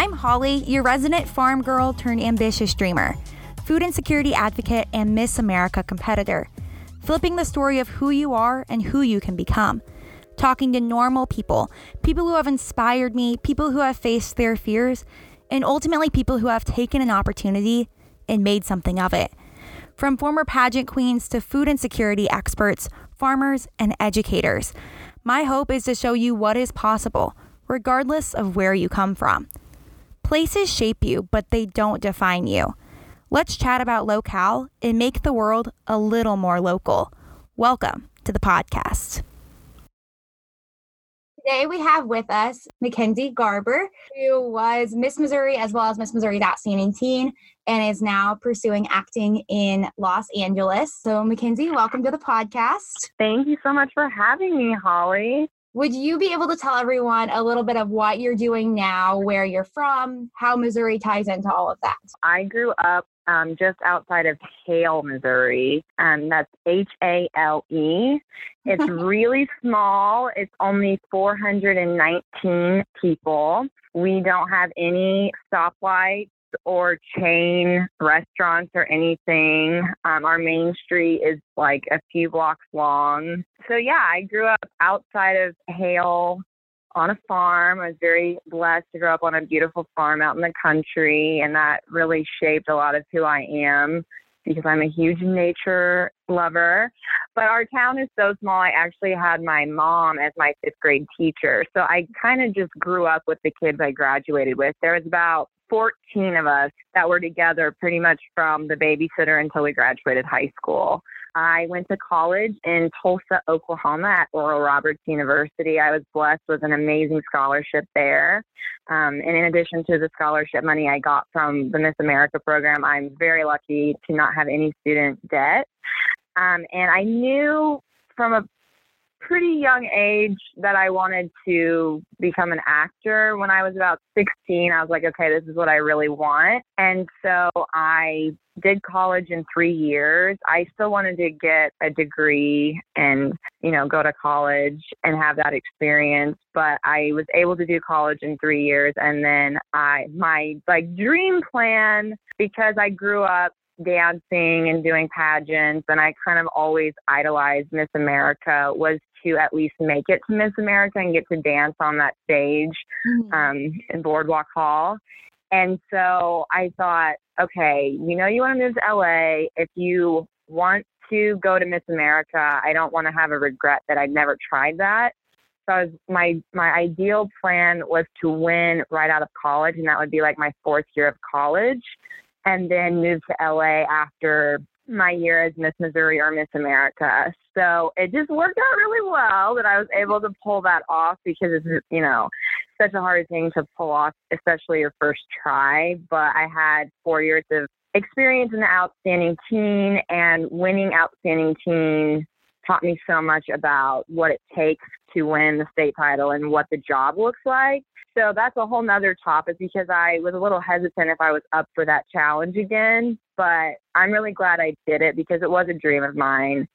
I'm Holly, your resident farm girl turned ambitious dreamer, food insecurity advocate, and Miss America competitor. Flipping the story of who you are and who you can become. Talking to normal people, people who have inspired me, people who have faced their fears, and ultimately people who have taken an opportunity and made something of it. From former pageant queens to food insecurity experts, farmers, and educators. My hope is to show you what is possible, regardless of where you come from. Places shape you, but they don't define you. Let's chat about locale and make the world a little more local. Welcome to the podcast. Today we have with us Mackenzie Garber, who was Miss Missouri as well as Miss Missouri's Outstanding Teen and is now pursuing acting in Los Angeles. So, Mackenzie, welcome to the podcast. Thank you so much for having me, Holly. Would you be able to tell everyone a little bit of what you're doing now, where you're from, how Missouri ties into all of that? I grew up um, just outside of Hale, Missouri, and that's H A L E. It's really small. It's only 419 people. We don't have any stoplights or chain restaurants or anything. Um, our main street is like a few blocks long. So, yeah, I grew up outside of Hale on a farm. I was very blessed to grow up on a beautiful farm out in the country, and that really shaped a lot of who I am because I'm a huge nature lover. But our town is so small, I actually had my mom as my fifth grade teacher. So I kind of just grew up with the kids I graduated with. There was about 14 of us that were together pretty much from the babysitter until we graduated high school. I went to college in Tulsa, Oklahoma at Oral Roberts University. I was blessed with an amazing scholarship there. Um, and in addition to the scholarship money I got from the Miss America program, I'm very lucky to not have any student debt. Um, and I knew from a pretty young age that I wanted to become an actor. When I was about 16, I was like, okay, this is what I really want. And so I did college in three years. I still wanted to get a degree and, you know, go to college and have that experience. But I was able to do college in three years. And then I, my like dream plan, because I grew up dancing and doing pageants and I kind of always idolized Miss America was to at least make it to Miss America and get to dance on that stage mm-hmm. um, in Boardwalk Hall. And so I thought, okay, you know, you want to move to LA. If you want to go to Miss America, I don't want to have a regret that I'd never tried that. So was, my my ideal plan was to win right out of college, and that would be like my fourth year of college, and then moved to LA after my year as Miss Missouri or Miss America. So it just worked out really well that I was able to pull that off because it's, you know, such a hard thing to pull off, especially your first try. But I had four years of experience in the outstanding teen and winning outstanding teen taught me so much about what it takes to win the state title and what the job looks like. So that's a whole nother topic because I was a little hesitant if I was up for that challenge again. But I'm really glad I did it because it was a dream of mine.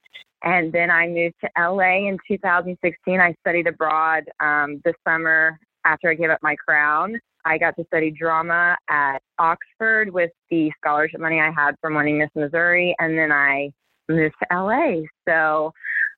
And then I moved to LA in 2016. I studied abroad um, this summer after I gave up my crown. I got to study drama at Oxford with the scholarship money I had from winning Miss Missouri. And then I moved to LA. So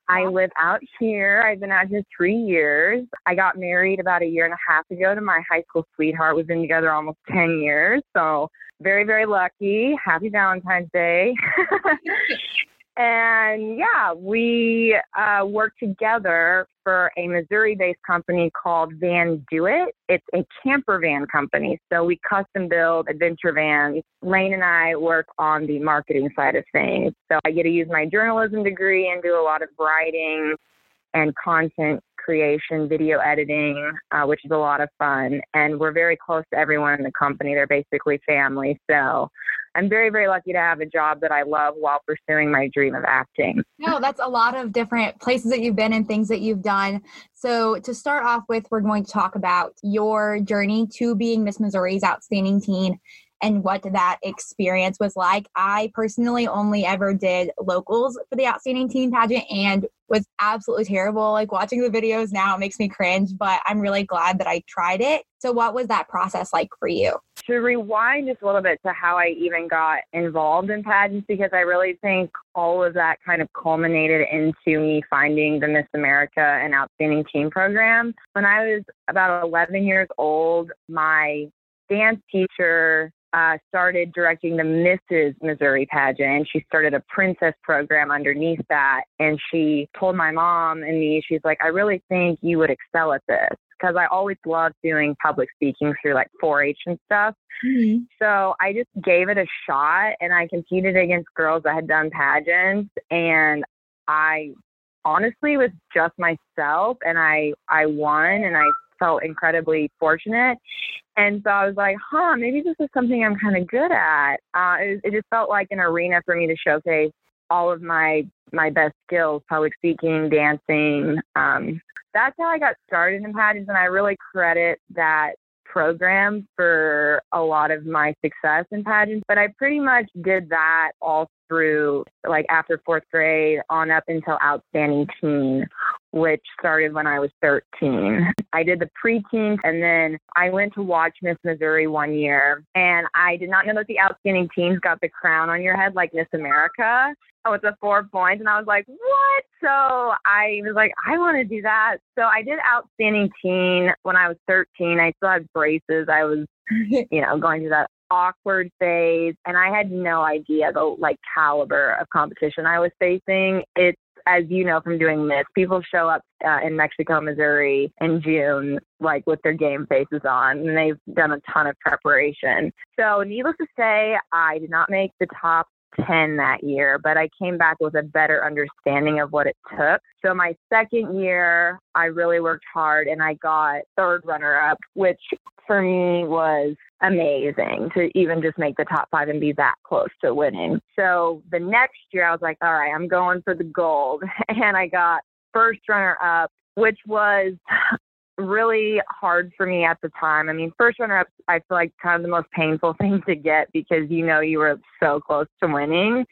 I live out here. I've been out here three years. I got married about a year and a half ago to my high school sweetheart. We've been together almost 10 years. So, very, very lucky. Happy Valentine's Day. And yeah, we uh, work together for a Missouri based company called Vandoit. It's a camper van company. So we custom build adventure vans. Lane and I work on the marketing side of things. So I get to use my journalism degree and do a lot of writing and content creation, video editing, uh, which is a lot of fun. And we're very close to everyone in the company. They're basically family. So I'm very, very lucky to have a job that I love while pursuing my dream of acting. No, that's a lot of different places that you've been and things that you've done. So, to start off with, we're going to talk about your journey to being Miss Missouri's Outstanding Teen and what that experience was like. I personally only ever did locals for the Outstanding Teen pageant and was absolutely terrible. Like watching the videos now, it makes me cringe, but I'm really glad that I tried it. So, what was that process like for you? To rewind just a little bit to how I even got involved in pageants, because I really think all of that kind of culminated into me finding the Miss America and Outstanding Teen program. When I was about 11 years old, my dance teacher uh, started directing the Mrs. Missouri pageant. She started a princess program underneath that. And she told my mom and me, she's like, I really think you would excel at this. Because I always loved doing public speaking through like 4 H and stuff. Mm-hmm. So I just gave it a shot and I competed against girls that had done pageants. And I honestly was just myself and I, I won and I felt incredibly fortunate. And so I was like, huh, maybe this is something I'm kind of good at. Uh, it, it just felt like an arena for me to showcase all of my my best skills, public speaking, dancing. Um, that's how I got started in pageants, and I really credit that program for a lot of my success in pageants. But I pretty much did that all through like after fourth grade on up until outstanding teen which started when I was 13. I did the preteen and then I went to watch Miss Missouri one year and I did not know that the outstanding teens got the crown on your head like Miss America Oh with the four points and I was like, what? So I was like, I want to do that. So I did outstanding teen when I was 13. I still had braces. I was, you know, going through that awkward phase and I had no idea the like caliber of competition I was facing. It's as you know from doing this, people show up uh, in Mexico, Missouri in June, like with their game faces on, and they've done a ton of preparation. So, needless to say, I did not make the top 10 that year, but I came back with a better understanding of what it took. So my second year, I really worked hard and I got third runner up, which for me was amazing to even just make the top five and be that close to winning. So the next year, I was like, all right, I'm going for the gold. And I got first runner up, which was really hard for me at the time. I mean, first runner up, I feel like kind of the most painful thing to get because you know you were so close to winning.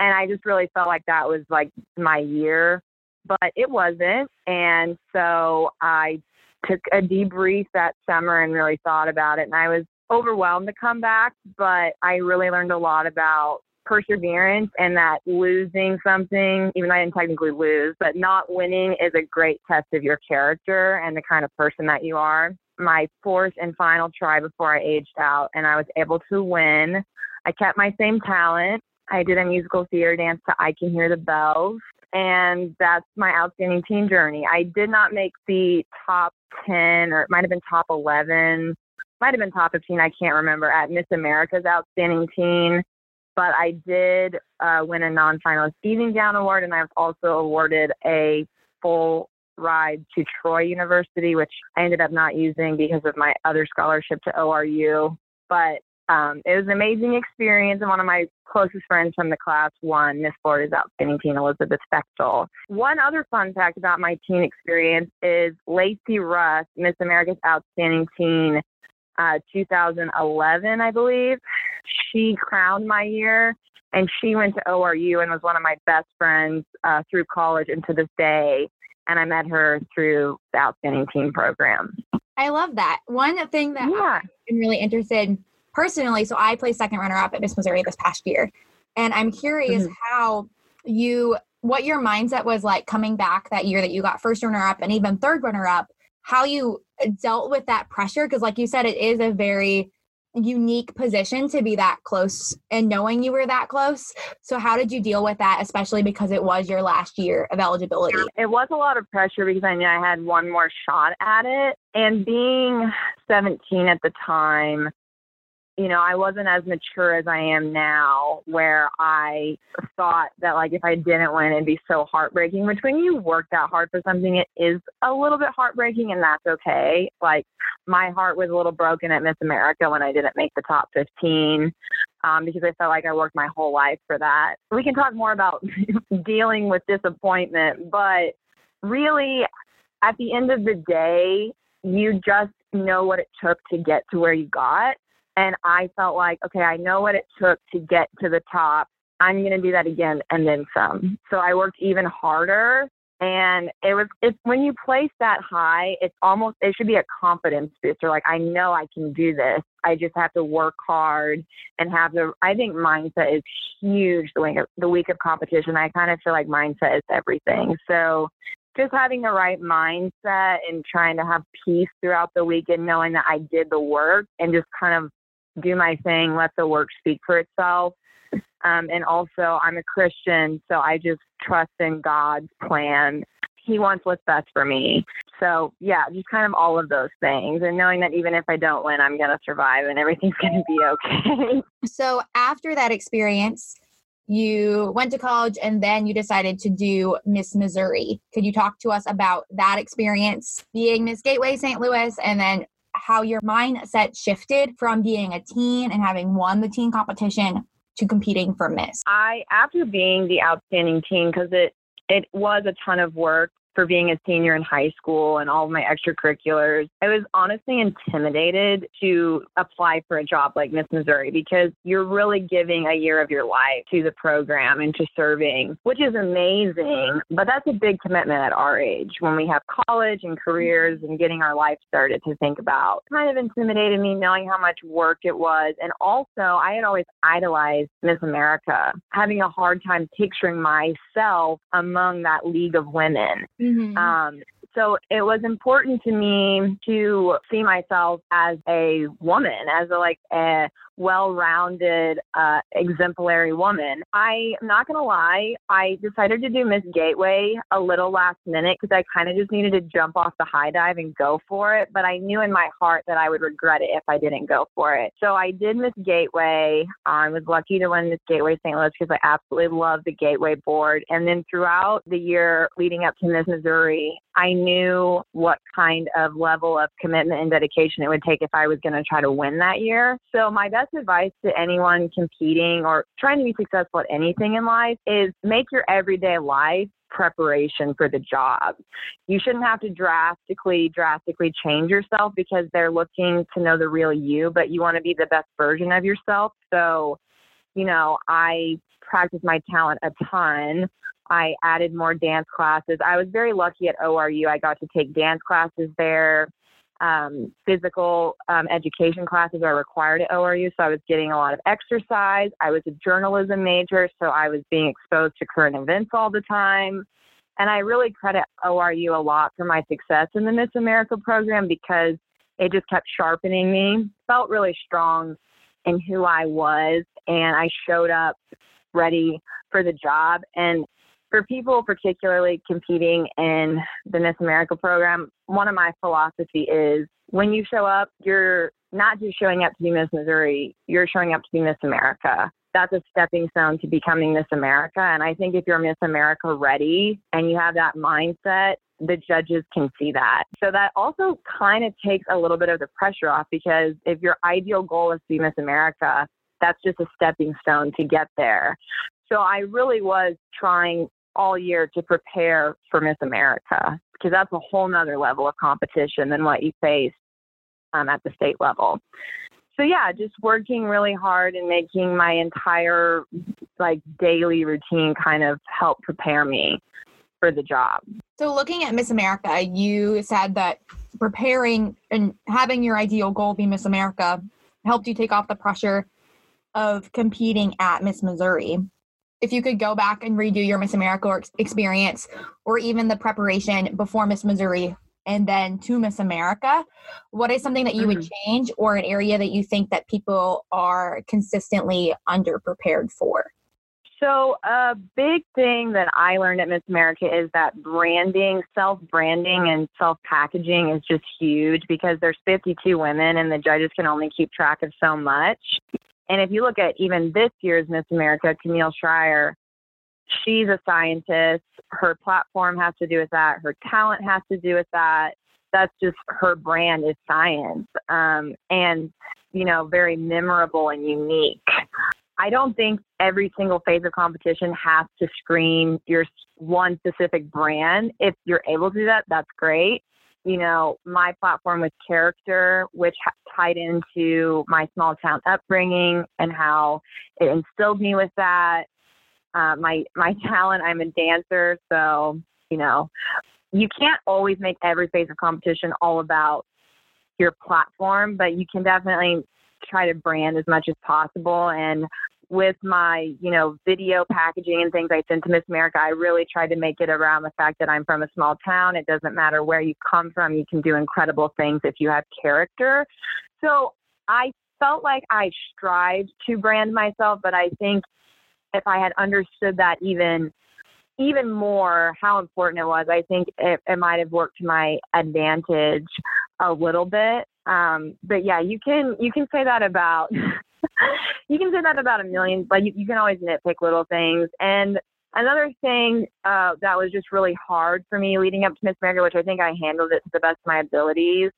And I just really felt like that was like my year, but it wasn't. And so I took a debrief that summer and really thought about it. And I was overwhelmed to come back, but I really learned a lot about perseverance and that losing something, even though I didn't technically lose, but not winning is a great test of your character and the kind of person that you are. My fourth and final try before I aged out, and I was able to win. I kept my same talent. I did a musical theater dance to I Can Hear the Bells, and that's my outstanding teen journey. I did not make the top 10, or it might have been top 11, might have been top 15, I can't remember, at Miss America's Outstanding Teen but I did uh, win a non-finalist evening gown award, and I was also awarded a full ride to Troy University, which I ended up not using because of my other scholarship to ORU. But um, it was an amazing experience, and one of my closest friends from the class won Miss Florida's Outstanding Teen, Elizabeth Bechtel. One other fun fact about my teen experience is Lacey Russ, Miss America's Outstanding Teen, uh, 2011, I believe. She crowned my year, and she went to ORU and was one of my best friends uh, through college and to this day. And I met her through the Outstanding Teen program. I love that. One thing that yeah. I'm really interested in personally, so I placed second runner up at Miss Missouri this past year. And I'm curious mm-hmm. how you, what your mindset was like coming back that year that you got first runner up and even third runner up, how you dealt with that pressure. Cause like you said, it is a very unique position to be that close and knowing you were that close. So, how did you deal with that, especially because it was your last year of eligibility? It was a lot of pressure because I knew I had one more shot at it. And being 17 at the time, you know, I wasn't as mature as I am now, where I thought that, like, if I didn't win, it'd be so heartbreaking. Which, when you work that hard for something, it is a little bit heartbreaking, and that's okay. Like, my heart was a little broken at Miss America when I didn't make the top 15 um, because I felt like I worked my whole life for that. We can talk more about dealing with disappointment, but really, at the end of the day, you just know what it took to get to where you got And I felt like, okay, I know what it took to get to the top. I'm going to do that again and then some. So I worked even harder. And it was, it's when you place that high, it's almost, it should be a confidence booster. Like, I know I can do this. I just have to work hard and have the, I think mindset is huge the week of, the week of competition. I kind of feel like mindset is everything. So just having the right mindset and trying to have peace throughout the week and knowing that I did the work and just kind of do my thing, let the work speak for itself. Um, and also, I'm a Christian, so I just trust in God's plan. He wants what's best for me. So, yeah, just kind of all of those things. And knowing that even if I don't win, I'm going to survive and everything's going to be okay. So, after that experience, you went to college and then you decided to do Miss Missouri. Could you talk to us about that experience being Miss Gateway St. Louis and then how your mindset shifted from being a teen and having won the teen competition to competing for Miss? I, after being the outstanding teen, because it it was a ton of work for being a senior in high school and all of my extracurriculars. I was honestly intimidated to apply for a job like Miss Missouri because you're really giving a year of your life to the program and to serving, which is amazing. But that's a big commitment at our age when we have college and careers and getting our life started to think about. Kind of intimidated me knowing how much work it was. And also, I had always idolized Miss America, having a hard time picturing myself among that league of women. Mm-hmm. Um, so it was important to me to see myself as a woman, as a like a well-rounded, uh, exemplary woman. I'm not gonna lie, I decided to do Miss Gateway a little last minute because I kind of just needed to jump off the high dive and go for it. But I knew in my heart that I would regret it if I didn't go for it. So I did Miss Gateway. I was lucky to win Miss Gateway St. Louis because I absolutely love the Gateway board. And then throughout the year leading up to Miss Missouri, I knew what kind of level of commitment and dedication it would take if I was going to try to win that year. So my best advice to anyone competing or trying to be successful at anything in life is make your everyday life preparation for the job. You shouldn't have to drastically, drastically change yourself because they're looking to know the real you, but you want to be the best version of yourself. So, you know, I practice my talent a ton. I added more dance classes. I was very lucky at ORU. I got to take dance classes there. Um, physical um, education classes are required at ORU, so I was getting a lot of exercise. I was a journalism major, so I was being exposed to current events all the time. And I really credit ORU a lot for my success in the Miss America program because it just kept sharpening me. Felt really strong in who I was, and I showed up ready for the job. And for people particularly competing in the Miss America program, one of my philosophy is when you show up, you're not just showing up to be Miss Missouri, you're showing up to be Miss America. That's a stepping stone to becoming Miss America. And I think if you're Miss America ready and you have that mindset, the judges can see that. So that also kind of takes a little bit of the pressure off because if your ideal goal is to be Miss America, that's just a stepping stone to get there. So I really was trying all year to prepare for Miss America because that's a whole nother level of competition than what you face um, at the state level. So yeah, just working really hard and making my entire like daily routine kind of help prepare me for the job. So looking at Miss America, you said that preparing and having your ideal goal be Miss America helped you take off the pressure of competing at Miss Missouri if you could go back and redo your Miss America experience or even the preparation before Miss Missouri and then to Miss America, what is something that you mm-hmm. would change or an area that you think that people are consistently underprepared for? So, a big thing that I learned at Miss America is that branding, self branding, and self packaging is just huge because there's 52 women and the judges can only keep track of so much. And if you look at even this year's Miss America, Camille Schrier, she's a scientist. Her platform has to do with that. Her talent has to do with that. That's just her brand is science um, and, you know, very memorable and unique. I don't think every single phase of competition has to scream your one specific brand. If you're able to do that, that's great. You know, my platform with character, which tied into my small town upbringing and how it instilled me with that. Uh, my my talent, I'm a dancer, so you know, you can't always make every phase of competition all about your platform, but you can definitely try to brand as much as possible. And with my, you know, video packaging and things I sent to Miss America, I really tried to make it around the fact that I'm from a small town. It doesn't matter where you come from, you can do incredible things if you have character. So I felt like I strived to brand myself, but I think if I had understood that even even more how important it was, I think it, it might have worked to my advantage a little bit. Um, but yeah, you can you can say that about you can say that about a million, but you, you can always nitpick little things. And another thing uh, that was just really hard for me leading up to Miss America, which I think I handled it to the best of my abilities,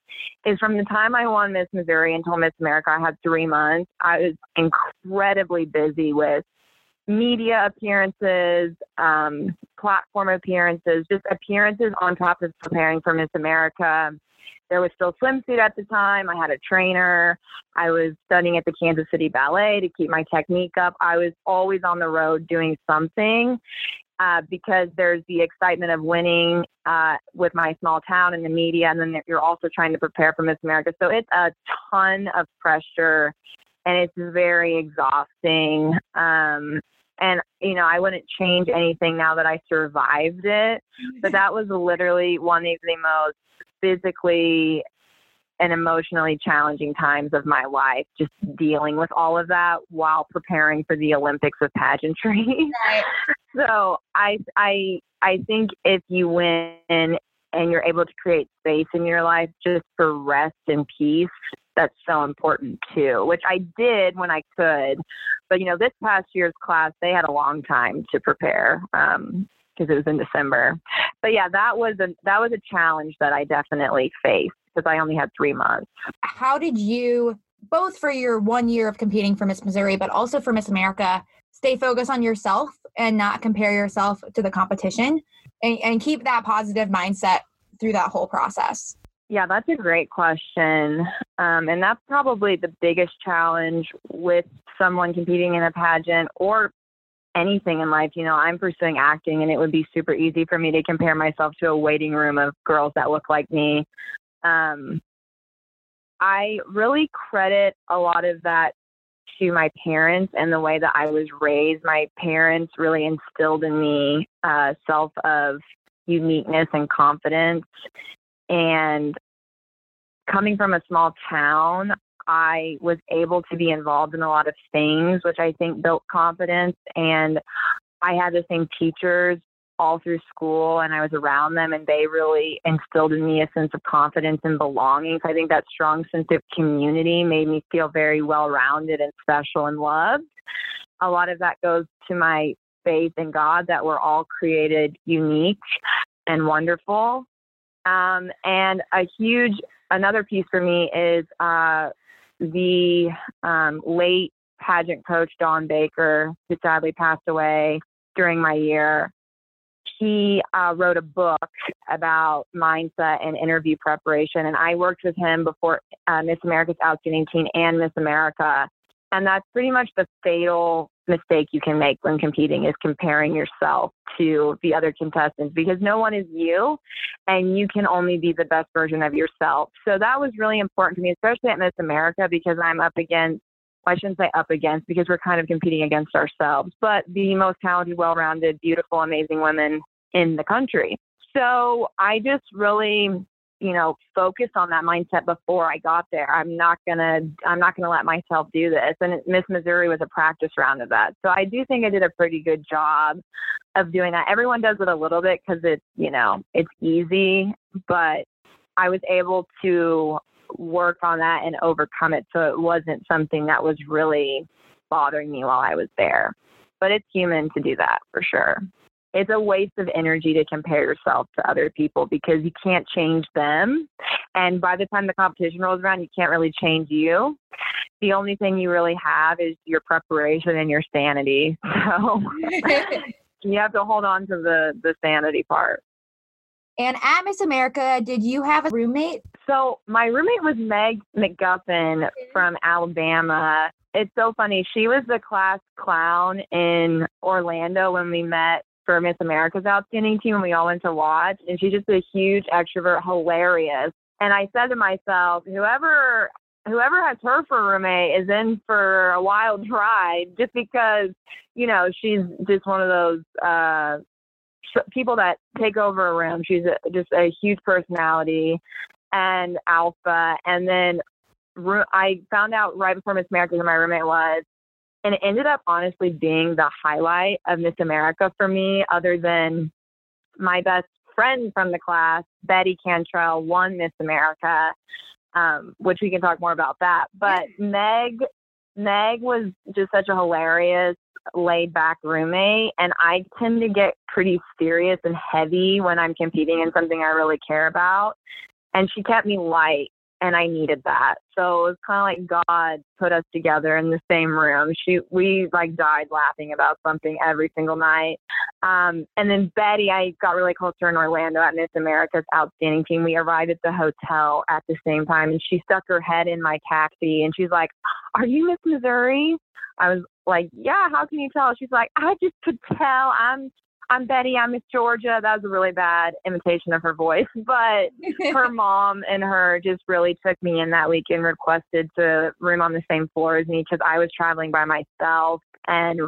is from the time I won Miss Missouri until Miss America, I had three months. I was incredibly busy with media appearances, um, platform appearances, just appearances on top of preparing for Miss America. There was still swimsuit at the time. I had a trainer. I was studying at the Kansas City Ballet to keep my technique up. I was always on the road doing something uh, because there's the excitement of winning uh, with my small town and the media, and then you're also trying to prepare for Miss America. So it's a ton of pressure, and it's very exhausting. Um, and you know, I wouldn't change anything now that I survived it. But that was literally one of the most physically and emotionally challenging times of my life, just dealing with all of that while preparing for the Olympics of pageantry. Right. so I I I think if you win and you're able to create space in your life just for rest and peace, that's so important too, which I did when I could. But you know, this past year's class, they had a long time to prepare. Um, because it was in December. But yeah, that was a that was a challenge that I definitely faced because I only had three months. How did you both for your one year of competing for Miss Missouri, but also for Miss America, stay focused on yourself and not compare yourself to the competition and, and keep that positive mindset through that whole process? Yeah, that's a great question. Um, and that's probably the biggest challenge with someone competing in a pageant or anything in life. You know, I'm pursuing acting, and it would be super easy for me to compare myself to a waiting room of girls that look like me. Um, I really credit a lot of that to my parents and the way that I was raised. My parents really instilled in me a self of uniqueness and confidence. And coming from a small town, I was able to be involved in a lot of things, which I think built confidence. And I had the same teachers all through school and I was around them and they really instilled in me a sense of confidence and belonging. So I think that strong sense of community made me feel very well rounded and special and loved. A lot of that goes to my faith in God that we're all created unique and wonderful. Um, and a huge another piece for me is uh, the um, late pageant coach Don Baker, who sadly passed away during my year. He uh, wrote a book about mindset and interview preparation, and I worked with him before uh, Miss America's Outstanding Teen and Miss America. And that's pretty much the fatal mistake you can make when competing is comparing yourself to the other contestants because no one is you and you can only be the best version of yourself. So that was really important to me, especially at Miss America because I'm up against I shouldn't say up against because we're kind of competing against ourselves, but the most talented, well rounded, beautiful, amazing women in the country. So I just really you know, focused on that mindset before I got there. I'm not gonna, I'm not gonna let myself do this. And Miss Missouri was a practice round of that. So I do think I did a pretty good job of doing that. Everyone does it a little bit because it's, you know, it's easy, but I was able to work on that and overcome it. So it wasn't something that was really bothering me while I was there. But it's human to do that for sure it's a waste of energy to compare yourself to other people because you can't change them. And by the time the competition rolls around, you can't really change you. The only thing you really have is your preparation and your sanity. So you have to hold on to the, the sanity part. And at Miss America, did you have a roommate? So my roommate was Meg McGuffin from Alabama. It's so funny. She was the class clown in Orlando when we met for Miss America's outstanding teen and we all went to watch. And she's just a huge extrovert, hilarious. And I said to myself, whoever whoever has her for a roommate is in for a wild ride just because, you know, she's just one of those uh people that take over a room. She's a, just a huge personality and alpha. And then I found out right before Miss America who my roommate was, and it ended up honestly being the highlight of Miss America for me, other than my best friend from the class, Betty Cantrell, won Miss America, um, which we can talk more about that. But Meg, Meg was just such a hilarious, laid back roommate, and I tend to get pretty serious and heavy when I'm competing in something I really care about. And she kept me light and I needed that. So it was kind of like God put us together in the same room. She, we like died laughing about something every single night. Um, and then Betty, I got really close to her in Orlando at Miss America's outstanding teen. We arrived at the hotel at the same time, and she stuck her head in my taxi, and she's like, "Are you Miss Missouri?" I was like, "Yeah." How can you tell? She's like, "I just could tell. I'm I'm Betty, I'm Miss Georgia. That was a really bad imitation of her voice, but her mom and her just really took me in that week and requested to room on the same floor as me because I was traveling by myself. And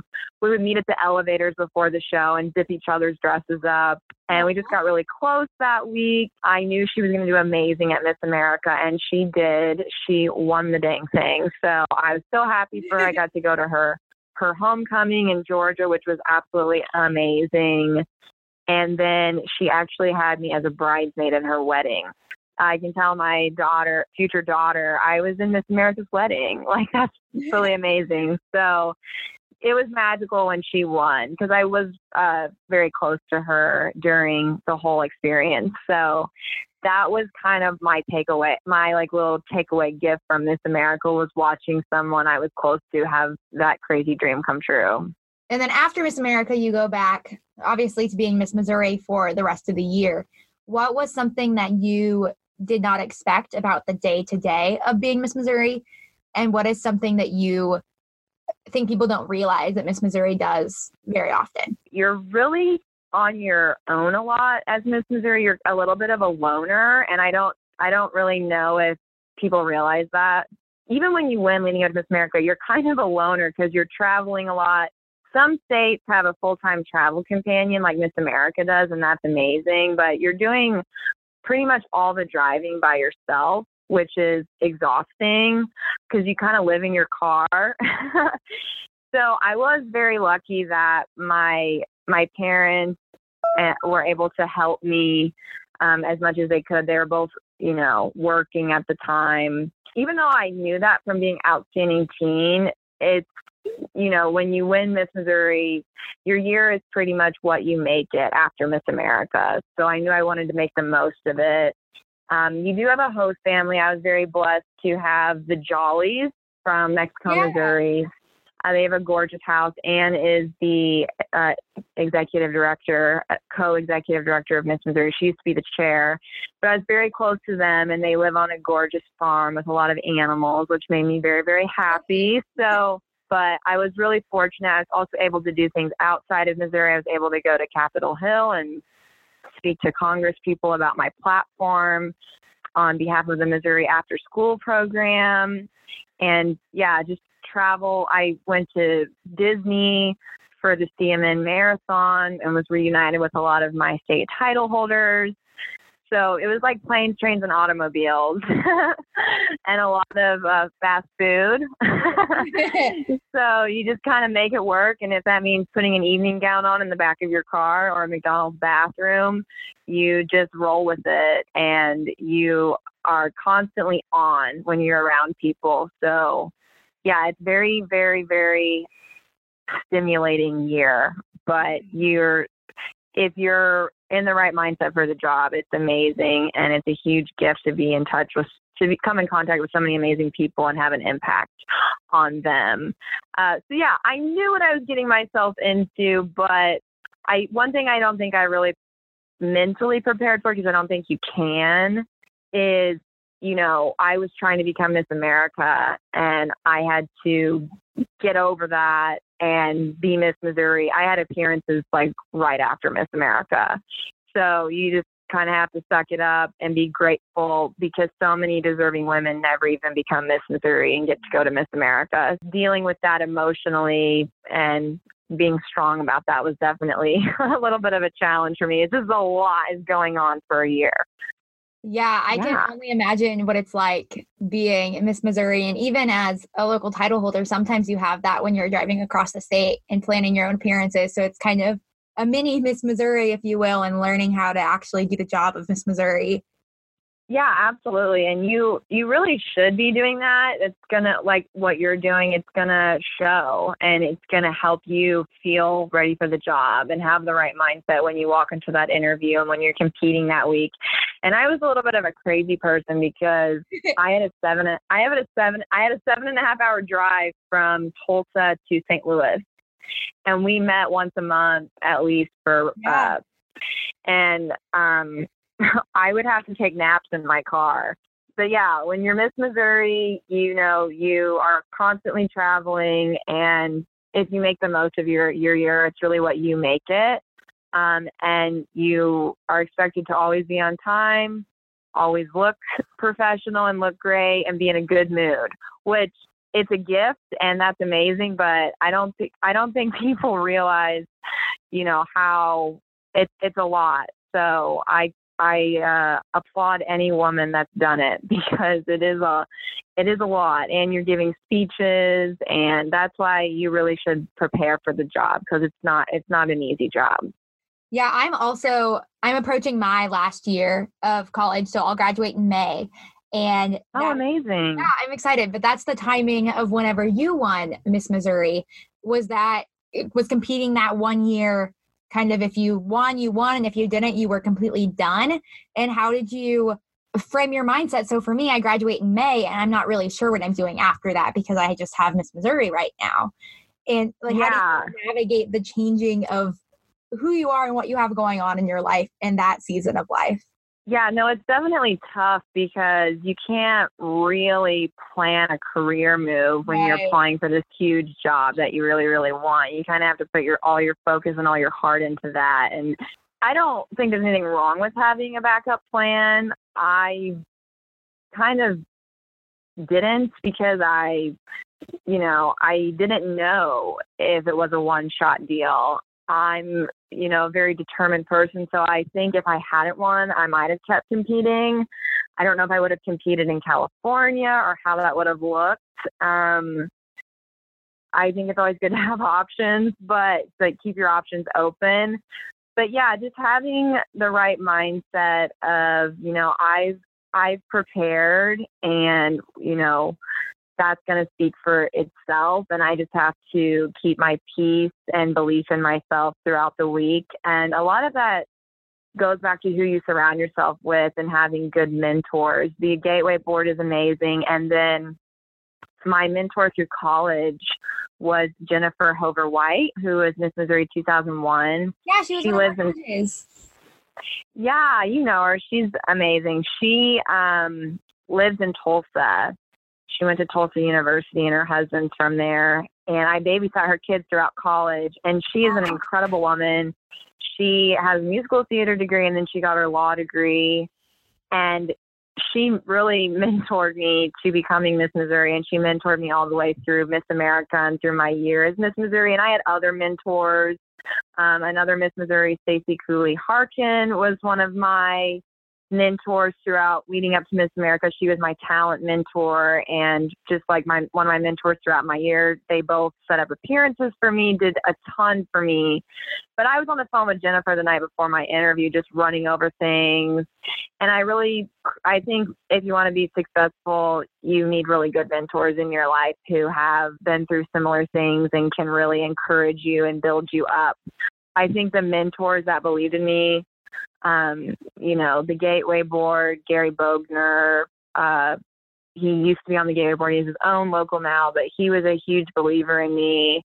we would meet at the elevators before the show and dip each other's dresses up. And we just got really close that week. I knew she was going to do amazing at Miss America, and she did. She won the dang thing. So I was so happy for her. I got to go to her her homecoming in Georgia, which was absolutely amazing. And then she actually had me as a bridesmaid in her wedding. I can tell my daughter, future daughter, I was in Miss America's wedding. Like that's really amazing. So it was magical when she won because I was uh, very close to her during the whole experience. So that was kind of my takeaway, my like little takeaway gift from Miss America was watching someone I was close to have that crazy dream come true. And then after Miss America, you go back, obviously, to being Miss Missouri for the rest of the year. What was something that you did not expect about the day to day of being Miss Missouri? And what is something that you think people don't realize that Miss Missouri does very often? You're really on your own a lot as Miss Missouri. You're a little bit of a loner, and I don't I don't really know if people realize that. Even when you win leading up to Miss America, you're kind of a loner because you're traveling a lot. Some states have a full time travel companion like Miss America does, and that's amazing. But you're doing pretty much all the driving by yourself, which is exhausting because you kind of live in your car. so I was very lucky that my my parents were able to help me um, as much as they could. They were both, you know, working at the time. Even though I knew that from being outstanding teen, it's you know, when you win Miss Missouri, your year is pretty much what you make it after Miss America. So I knew I wanted to make the most of it. Um, you do have a host family. I was very blessed to have the Jollies from Mexico, yeah. Missouri. Uh, they have a gorgeous house. Anne is the uh, executive director, uh, co-executive director of Miss Missouri. She used to be the chair, but I was very close to them, and they live on a gorgeous farm with a lot of animals, which made me very, very happy. So, but I was really fortunate. I was also able to do things outside of Missouri. I was able to go to Capitol Hill and speak to Congress people about my platform on behalf of the Missouri After School Program. And yeah, just travel. I went to Disney for the CMN Marathon and was reunited with a lot of my state title holders. So it was like planes, trains, and automobiles, and a lot of uh, fast food. so you just kind of make it work. And if that means putting an evening gown on in the back of your car or a McDonald's bathroom, you just roll with it and you are constantly on when you're around people. So yeah, it's very, very, very stimulating year. But you're, if you're in the right mindset for the job, it's amazing, and it's a huge gift to be in touch with, to come in contact with so many amazing people and have an impact on them. Uh, so yeah, I knew what I was getting myself into, but I one thing I don't think I really mentally prepared for because I don't think you can is you know, I was trying to become Miss America and I had to get over that and be Miss Missouri. I had appearances like right after Miss America. So you just kind of have to suck it up and be grateful because so many deserving women never even become Miss Missouri and get to go to Miss America. Dealing with that emotionally and being strong about that was definitely a little bit of a challenge for me. It's just a lot is going on for a year. Yeah, I yeah. can only imagine what it's like being Miss Missouri. And even as a local title holder, sometimes you have that when you're driving across the state and planning your own appearances. So it's kind of a mini Miss Missouri, if you will, and learning how to actually do the job of Miss Missouri. Yeah, absolutely. And you you really should be doing that. It's going to like what you're doing, it's going to show and it's going to help you feel ready for the job and have the right mindset when you walk into that interview and when you're competing that week. And I was a little bit of a crazy person because I had a seven I have a seven I had a seven and a half hour drive from Tulsa to St. Louis and we met once a month at least for yeah. uh, and um I would have to take naps in my car. But yeah, when you're Miss Missouri, you know, you are constantly traveling and if you make the most of your your year, it's really what you make it. Um, and you are expected to always be on time, always look professional and look great and be in a good mood, which it's a gift and that's amazing but i don't think i don't think people realize you know how it's it's a lot. So i i uh applaud any woman that's done it because it is a it is a lot and you're giving speeches and that's why you really should prepare for the job because it's not it's not an easy job yeah i'm also i'm approaching my last year of college so i'll graduate in may and oh, that, amazing. Yeah, I'm excited. But that's the timing of whenever you won Miss Missouri. Was that it was competing that one year kind of if you won, you won, and if you didn't, you were completely done. And how did you frame your mindset? So for me, I graduate in May and I'm not really sure what I'm doing after that because I just have Miss Missouri right now. And like yeah. how do you navigate the changing of who you are and what you have going on in your life in that season of life? Yeah, no, it's definitely tough because you can't really plan a career move when right. you're applying for this huge job that you really, really want. You kind of have to put your all your focus and all your heart into that. And I don't think there's anything wrong with having a backup plan. I kind of didn't because I, you know, I didn't know if it was a one shot deal. I'm, you know, a very determined person. So I think if I hadn't won, I might have kept competing. I don't know if I would have competed in California or how that would have looked. Um, I think it's always good to have options, but like keep your options open. But yeah, just having the right mindset of, you know, I've I've prepared and, you know, that's going to speak for itself. And I just have to keep my peace and belief in myself throughout the week. And a lot of that goes back to who you surround yourself with and having good mentors. The Gateway Board is amazing. And then my mentor through college was Jennifer Hover White, who was Miss Missouri 2001. Yeah, she, she lives in. Yeah, you know her. She's amazing. She um, lives in Tulsa, she went to Tulsa University and her husband's from there. And I babysat her kids throughout college. And she is an incredible woman. She has a musical theater degree and then she got her law degree. And she really mentored me to becoming Miss Missouri and she mentored me all the way through Miss America and through my year as Miss Missouri. And I had other mentors. Um, another Miss Missouri, Stacy Cooley Harkin, was one of my mentors throughout leading up to Miss America. She was my talent mentor and just like my one of my mentors throughout my year. They both set up appearances for me, did a ton for me. But I was on the phone with Jennifer the night before my interview just running over things. And I really I think if you want to be successful, you need really good mentors in your life who have been through similar things and can really encourage you and build you up. I think the mentors that believed in me um, you know, the Gateway Board, Gary Bogner. Uh, he used to be on the Gateway Board. He's his own local now, but he was a huge believer in me.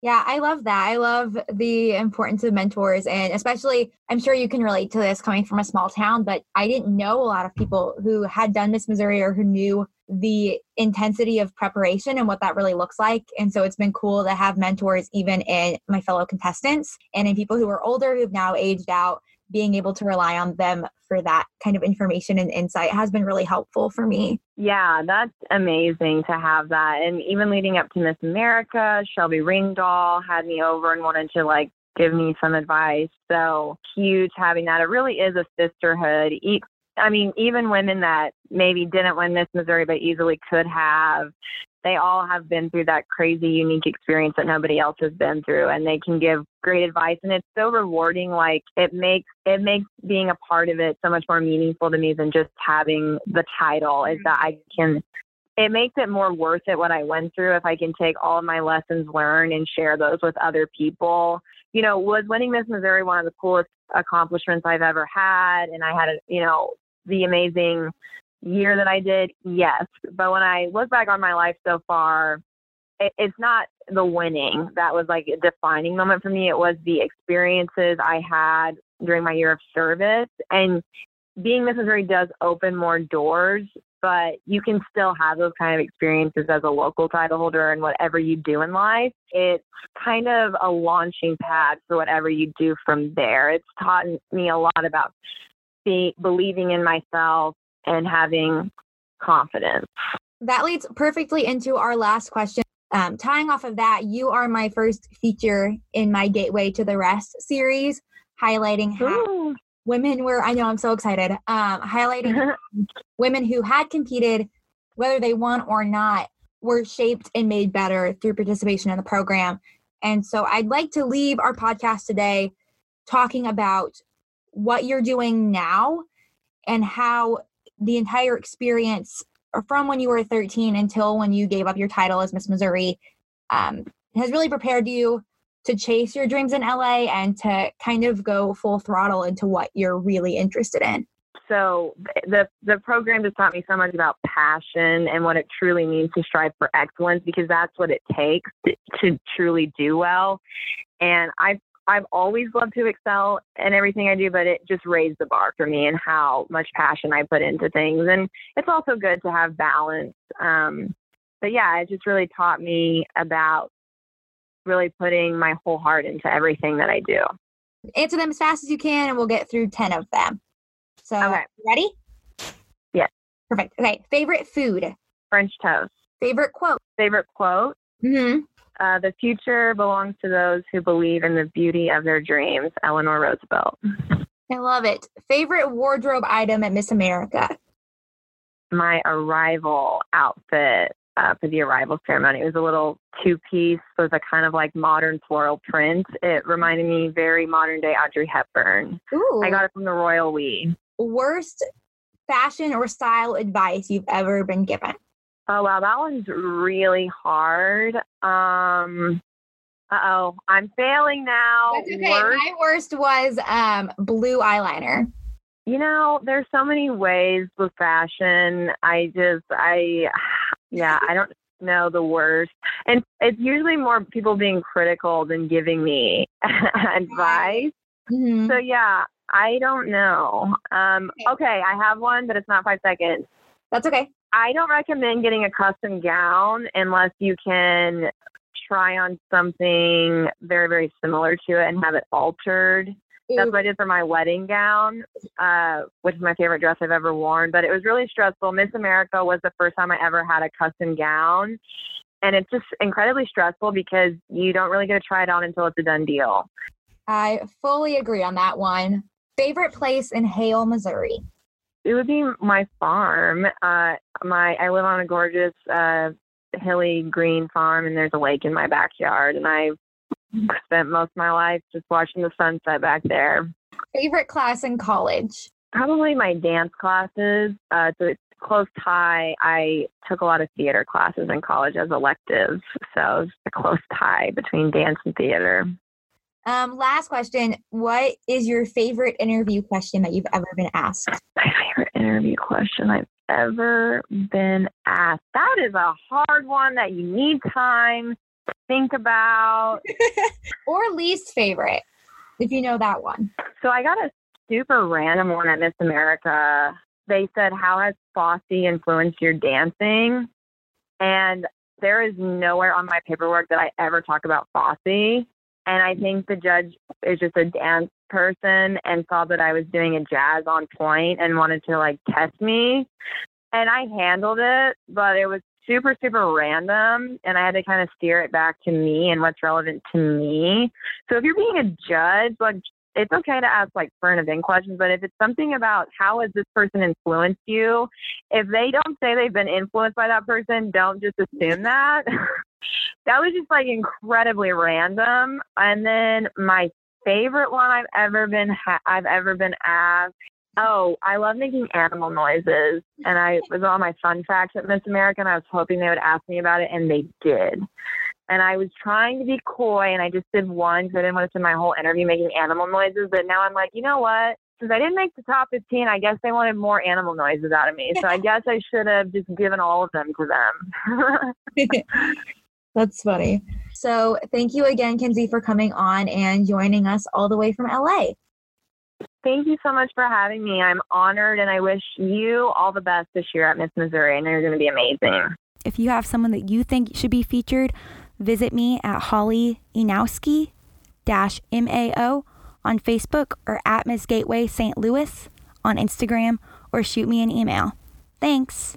Yeah, I love that. I love the importance of mentors. And especially, I'm sure you can relate to this coming from a small town, but I didn't know a lot of people who had done Miss Missouri or who knew the intensity of preparation and what that really looks like. And so it's been cool to have mentors even in my fellow contestants and in people who are older who've now aged out being able to rely on them for that kind of information and insight has been really helpful for me. Yeah, that's amazing to have that. And even leading up to Miss America, Shelby Ringdahl had me over and wanted to like give me some advice. So huge having that. It really is a sisterhood. I mean, even women that maybe didn't win Miss Missouri but easily could have, they all have been through that crazy, unique experience that nobody else has been through, and they can give great advice. And it's so rewarding. Like it makes it makes being a part of it so much more meaningful to me than just having the title. Is that I can. It makes it more worth it what I went through if I can take all of my lessons learned and share those with other people. You know, was winning Miss Missouri one of the coolest accomplishments I've ever had, and I had a you know the amazing year that I did, yes. But when I look back on my life so far, it, it's not the winning that was like a defining moment for me. It was the experiences I had during my year of service. And being Missouri does open more doors, but you can still have those kind of experiences as a local title holder and whatever you do in life. It's kind of a launching pad for whatever you do from there. It's taught me a lot about be, believing in myself and having confidence. That leads perfectly into our last question. Um, tying off of that, you are my first feature in my Gateway to the Rest series, highlighting how Ooh. women were, I know I'm so excited, um, highlighting women who had competed, whether they won or not, were shaped and made better through participation in the program. And so I'd like to leave our podcast today talking about what you're doing now and how the entire experience from when you were 13 until when you gave up your title as Miss Missouri um, has really prepared you to chase your dreams in LA and to kind of go full throttle into what you're really interested in? So the the program has taught me so much about passion and what it truly means to strive for excellence because that's what it takes to, to truly do well. And I've I've always loved to excel in everything I do, but it just raised the bar for me and how much passion I put into things. And it's also good to have balance. Um, but yeah, it just really taught me about really putting my whole heart into everything that I do. Answer them as fast as you can, and we'll get through 10 of them. So, okay. ready? Yes. Perfect. Okay. Favorite food? French toast. Favorite quote? Favorite quote? Mm-hmm. Uh, the future belongs to those who believe in the beauty of their dreams. Eleanor Roosevelt. I love it. Favorite wardrobe item at Miss America? My arrival outfit uh, for the arrival ceremony. It was a little two piece. It was a kind of like modern floral print. It reminded me very modern day Audrey Hepburn. Ooh. I got it from the Royal We. Worst fashion or style advice you've ever been given? Oh wow, that one's really hard. Um uh oh, I'm failing now. That's okay. Worst. My worst was um blue eyeliner. You know, there's so many ways with fashion. I just I yeah, I don't know the worst. And it's usually more people being critical than giving me advice. Mm-hmm. So yeah, I don't know. Um okay, I have one, but it's not five seconds. That's okay. I don't recommend getting a custom gown unless you can try on something very, very similar to it and have it altered. Ooh. That's what I did for my wedding gown, uh, which is my favorite dress I've ever worn. But it was really stressful. Miss America was the first time I ever had a custom gown. And it's just incredibly stressful because you don't really get to try it on until it's a done deal. I fully agree on that one. Favorite place in Hale, Missouri? It would be my farm. Uh, my I live on a gorgeous uh, hilly green farm, and there's a lake in my backyard. And I spent most of my life just watching the sunset back there. Favorite class in college? Probably my dance classes. Uh, so it's close tie. I took a lot of theater classes in college as electives, so it's a close tie between dance and theater. Um, last question. What is your favorite interview question that you've ever been asked? My favorite interview question I've ever been asked. That is a hard one that you need time to think about. or least favorite, if you know that one. So I got a super random one at Miss America. They said, How has Fosse influenced your dancing? And there is nowhere on my paperwork that I ever talk about Fosse. And I think the judge is just a dance person and saw that I was doing a jazz on pointe and wanted to like test me. And I handled it, but it was super, super random. And I had to kind of steer it back to me and what's relevant to me. So if you're being a judge, like it's okay to ask like current event questions, but if it's something about how has this person influenced you, if they don't say they've been influenced by that person, don't just assume that. that was just like incredibly random. And then my favorite one I've ever been ha- I've ever been asked. Oh, I love making animal noises, and I was on my fun facts at Miss America, and I was hoping they would ask me about it, and they did and I was trying to be coy and I just did one because I didn't want to spend my whole interview making animal noises. But now I'm like, you know what? Since I didn't make the top 15, I guess they wanted more animal noises out of me. So I guess I should have just given all of them to them. That's funny. So thank you again, Kenzie, for coming on and joining us all the way from LA. Thank you so much for having me. I'm honored and I wish you all the best this year at Miss Missouri. I know you're going to be amazing. If you have someone that you think should be featured, visit me at Holly Inowski MAO on Facebook or at Miss Gateway St. Louis on Instagram or shoot me an email. Thanks.